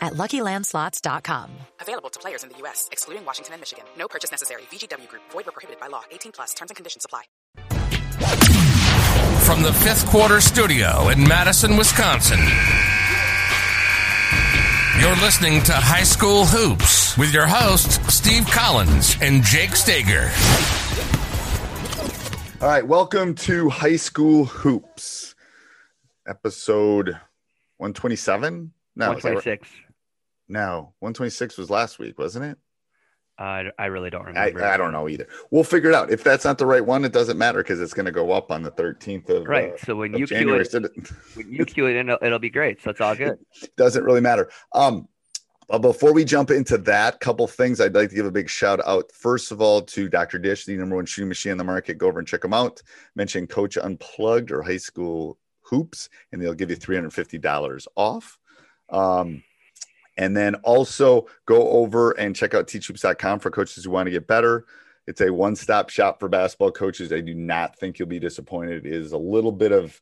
at LuckyLandSlots.com. Available to players in the U.S., excluding Washington and Michigan. No purchase necessary. VGW Group. Void where prohibited by law. 18 plus. Terms and conditions apply. From the fifth quarter studio in Madison, Wisconsin. You're listening to High School Hoops with your hosts, Steve Collins and Jake Stager. All right, welcome to High School Hoops, episode 127. No, is that right? 126. No, 126 was last week, wasn't it? Uh, I really don't remember. I don't know either. We'll figure it out. If that's not the right one, it doesn't matter because it's going to go up on the 13th of Right. uh, So when you cue January. it, it when you cue it in, it'll, it'll be great. So it's all good. doesn't really matter. Um, but before we jump into that, couple things I'd like to give a big shout out. First of all, to Dr. Dish, the number one shooting machine in the market. Go over and check them out. Mention Coach Unplugged or High School Hoops, and they'll give you $350 off. Um, and then also go over and check out teachhoops.com for coaches who want to get better. It's a one stop shop for basketball coaches. I do not think you'll be disappointed. It is a little bit of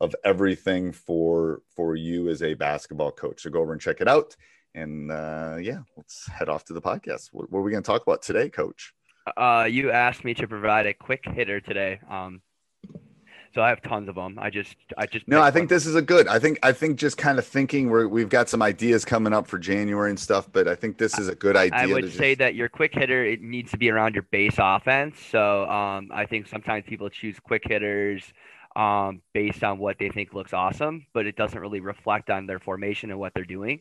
of everything for for you as a basketball coach. So go over and check it out. And uh, yeah, let's head off to the podcast. What, what are we going to talk about today, Coach? Uh, you asked me to provide a quick hitter today. Um, so I have tons of them. I just, I just. No, I think this is a good. I think I think just kind of thinking we're we've got some ideas coming up for January and stuff, but I think this is a good idea. I would just- say that your quick hitter it needs to be around your base offense. So um, I think sometimes people choose quick hitters um, based on what they think looks awesome, but it doesn't really reflect on their formation and what they're doing.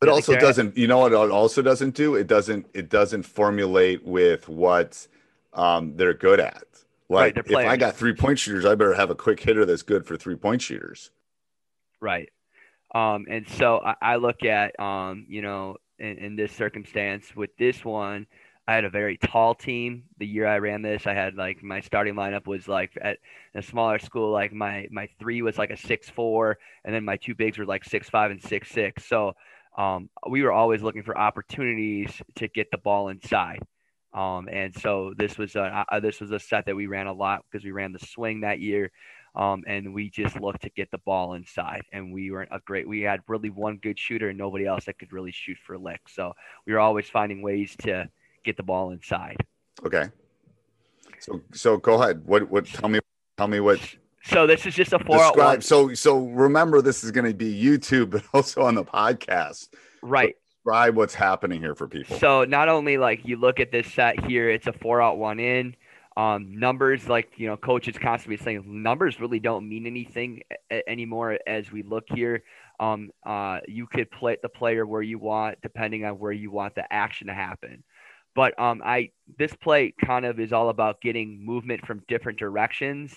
but also doesn't you know what it also doesn't do it doesn't it doesn't formulate with what um they're good at like they're if i got three point shooters i better have a quick hitter that's good for three point shooters Right. Um, and so I, I look at, um, you know, in, in this circumstance with this one, I had a very tall team. The year I ran this, I had like my starting lineup was like at a smaller school, like my my three was like a six four, and then my two bigs were like six five and six six. So um, we were always looking for opportunities to get the ball inside. Um, and so this was a uh, this was a set that we ran a lot because we ran the swing that year. Um, and we just looked to get the ball inside. And we weren't a great. We had really one good shooter and nobody else that could really shoot for licks. So we were always finding ways to get the ball inside. okay so so go ahead what what tell me tell me what So this is just a four describe so so remember this is going to be youtube but also on the podcast Right. Describe what's happening here for people So not only like you look at this set here, it's a four out one in. Um, numbers like you know, coaches constantly saying numbers really don't mean anything a- anymore as we look here. Um, uh, you could play the player where you want, depending on where you want the action to happen. But um, I this play kind of is all about getting movement from different directions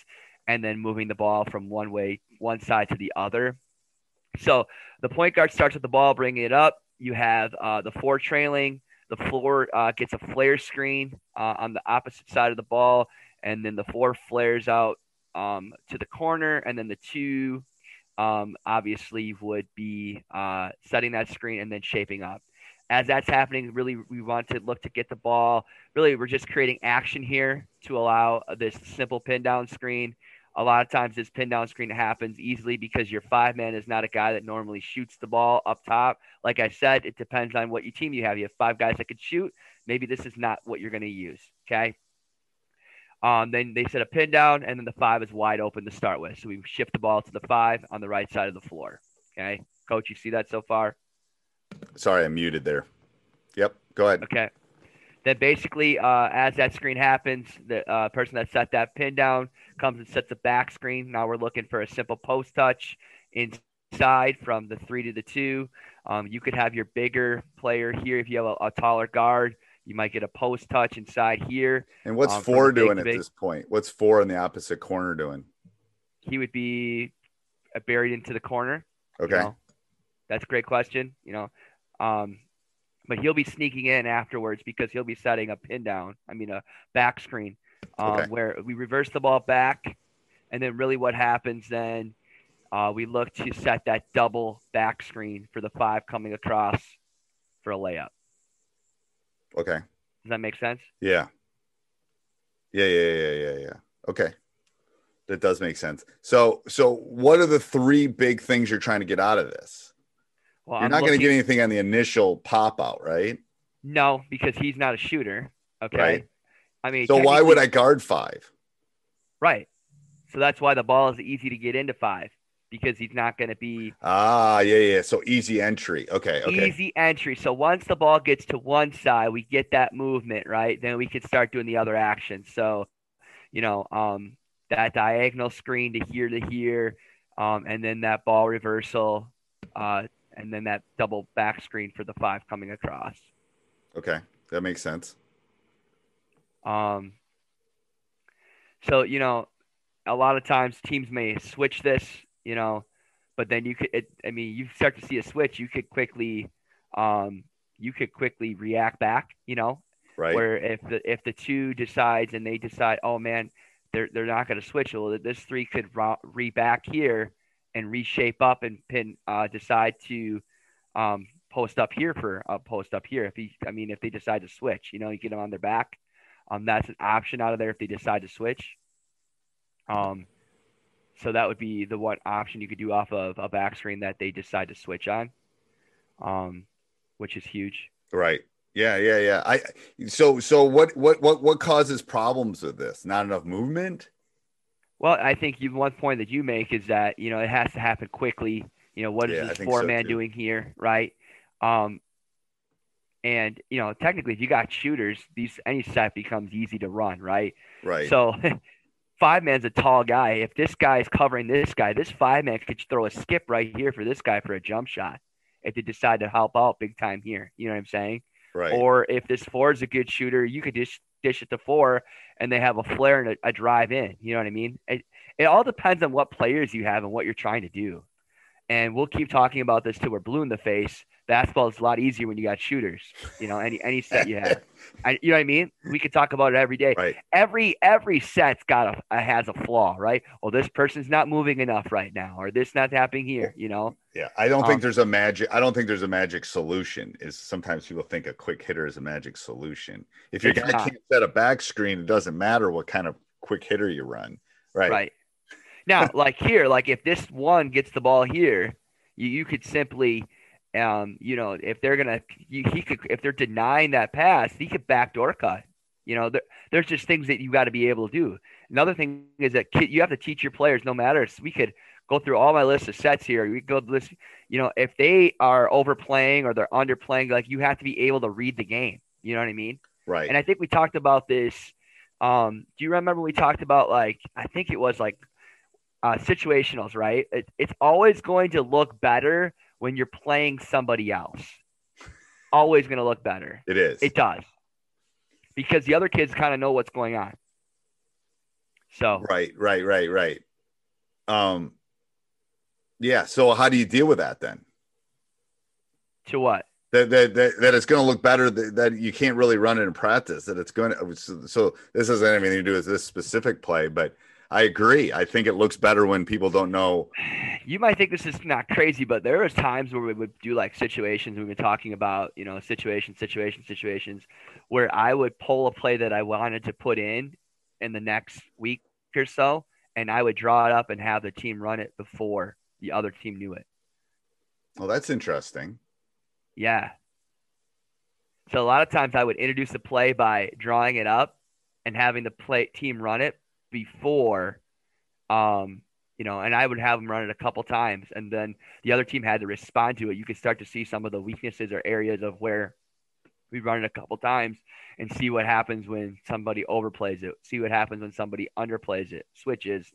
and then moving the ball from one way, one side to the other. So the point guard starts with the ball, bringing it up. You have uh, the four trailing. The floor uh, gets a flare screen uh, on the opposite side of the ball, and then the four flares out um, to the corner, and then the two um, obviously would be uh, setting that screen and then shaping up. as that's happening, really we want to look to get the ball. Really, we're just creating action here to allow this simple pin down screen. A lot of times, this pin down screen happens easily because your five man is not a guy that normally shoots the ball up top. Like I said, it depends on what your team you have. You have five guys that could shoot. Maybe this is not what you're going to use. Okay. Um, then they set a pin down, and then the five is wide open to start with. So we shift the ball to the five on the right side of the floor. Okay, coach, you see that so far? Sorry, I'm muted there. Yep, go ahead. Okay. Then basically, uh, as that screen happens, the uh, person that set that pin down comes and sets a back screen. Now we're looking for a simple post touch inside from the three to the two. Um, you could have your bigger player here if you have a, a taller guard you might get a post touch inside here. And what's um, four doing at this point? What's four in the opposite corner doing? He would be uh, buried into the corner. Okay. You know? That's a great question. You know, um, but he'll be sneaking in afterwards because he'll be setting a pin down. I mean, a back screen um, okay. where we reverse the ball back. And then, really, what happens then? Uh, we look to set that double back screen for the five coming across for a layup. Okay. Does that make sense? Yeah. Yeah, yeah, yeah, yeah, yeah. Okay. That does make sense. So, so what are the three big things you're trying to get out of this? Well, you're I'm not going to get anything on the initial pop out, right? No, because he's not a shooter. Okay. Right. I mean, so why would I guard five? Right. So that's why the ball is easy to get into five because he's not going to be ah yeah yeah so easy entry okay okay easy entry so once the ball gets to one side we get that movement right then we can start doing the other actions so you know um that diagonal screen to here to here um and then that ball reversal uh and then that double back screen for the five coming across okay that makes sense um so you know a lot of times teams may switch this you know. But then you could, it, I mean, you start to see a switch. You could quickly, um, you could quickly react back, you know. Right. Where if the if the two decides and they decide, oh man, they're they're not going to switch. Well, this three could re back here and reshape up and pin uh, decide to um, post up here for a post up here. If he, I mean, if they decide to switch, you know, you get them on their back. Um, that's an option out of there if they decide to switch. Um, so that would be the one option you could do off of a back screen that they decide to switch on, um, which is huge. Right. Yeah. Yeah. Yeah. I. So. So what? What? What? What causes problems with this? Not enough movement. Well, I think you, one point that you make is that you know it has to happen quickly. You know what is yeah, this four so man too. doing here, right? Um, and you know technically, if you got shooters, these any set becomes easy to run, right? Right. So five man's a tall guy. If this guy is covering this guy, this five man could throw a skip right here for this guy for a jump shot if they decide to help out big time here. You know what I'm saying? Right. Or if this four is a good shooter, you could just dish it to four and they have a flare and a, a drive in. You know what I mean? It, it all depends on what players you have and what you're trying to do. And we'll keep talking about this till we're blue in the face basketball is a lot easier when you got shooters. You know, any any set you have. I, you know what I mean? We could talk about it every day. Right. Every every set's got a, has a flaw, right? Well, this person's not moving enough right now, or this not happening here. You know. Yeah, I don't um, think there's a magic. I don't think there's a magic solution. Is sometimes people think a quick hitter is a magic solution. If your guy can't set a back screen, it doesn't matter what kind of quick hitter you run. Right. Right. Now, like here, like if this one gets the ball here, you, you could simply um, you know, if they're gonna, he could, if they're denying that pass, he could backdoor cut. You know, there, there's just things that you got to be able to do. Another thing is that you have to teach your players. No matter, we could go through all my list of sets here. We go list, you know, if they are overplaying or they're underplaying, like you have to be able to read the game. You know what I mean? Right. And I think we talked about this. Um, do you remember we talked about like I think it was like uh, situationals, right? It, it's always going to look better when you're playing somebody else. Always going to look better. It is. It does. Because the other kids kind of know what's going on. So Right, right, right, right. Um yeah, so how do you deal with that then? To what? That that that, that it's going to look better that, that you can't really run it in practice that it's going to so, so this has anything to do with this specific play but I agree. I think it looks better when people don't know. You might think this is not crazy, but there was times where we would do like situations. We've been talking about, you know, situations, situations, situations, where I would pull a play that I wanted to put in in the next week or so, and I would draw it up and have the team run it before the other team knew it. Well, that's interesting. Yeah. So a lot of times I would introduce a play by drawing it up and having the play team run it before, um, you know, and I would have them run it a couple times, and then the other team had to respond to it. You could start to see some of the weaknesses or areas of where we run it a couple times and see what happens when somebody overplays it. See what happens when somebody underplays it, switches.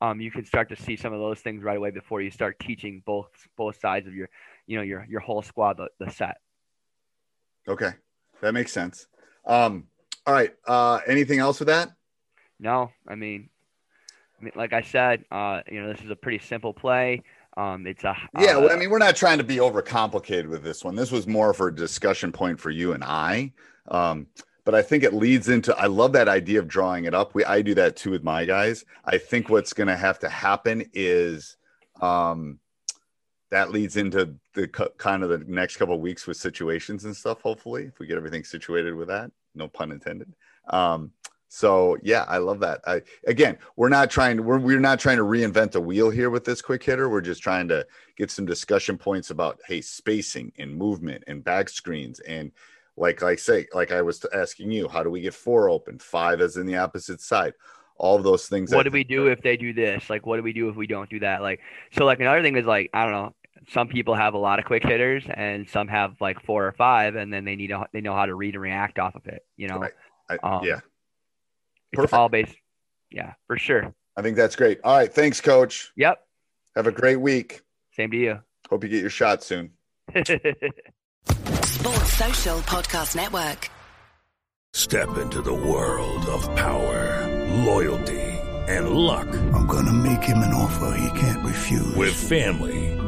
Um, you can start to see some of those things right away before you start teaching both both sides of your, you know, your your whole squad the, the set. Okay, that makes sense. Um, all right. Uh, anything else with that? No, I mean, I mean, like I said, uh, you know, this is a pretty simple play. Um, it's a yeah. uh, I mean, we're not trying to be overcomplicated with this one. This was more for a discussion point for you and I. Um, but I think it leads into. I love that idea of drawing it up. We I do that too with my guys. I think what's going to have to happen is um, that leads into the kind of the next couple of weeks with situations and stuff. Hopefully, if we get everything situated with that, no pun intended. Um, so yeah, I love that. I again, we're not trying to we're we're not trying to reinvent the wheel here with this quick hitter. We're just trying to get some discussion points about hey spacing and movement and back screens and like like say like I was asking you, how do we get four open, five as in the opposite side, all of those things. What do we do if they do this? Like, what do we do if we don't do that? Like, so like another thing is like I don't know. Some people have a lot of quick hitters, and some have like four or five, and then they need to, they know how to read and react off of it. You know, Right. I, Um, yeah, Perfect. all based. Yeah, for sure. I think that's great. All right, thanks, Coach. Yep. Have a great week. Same to you. Hope you get your shot soon. Sports Social Podcast Network. Step into the world of power, loyalty, and luck. I'm gonna make him an offer he can't refuse. With family,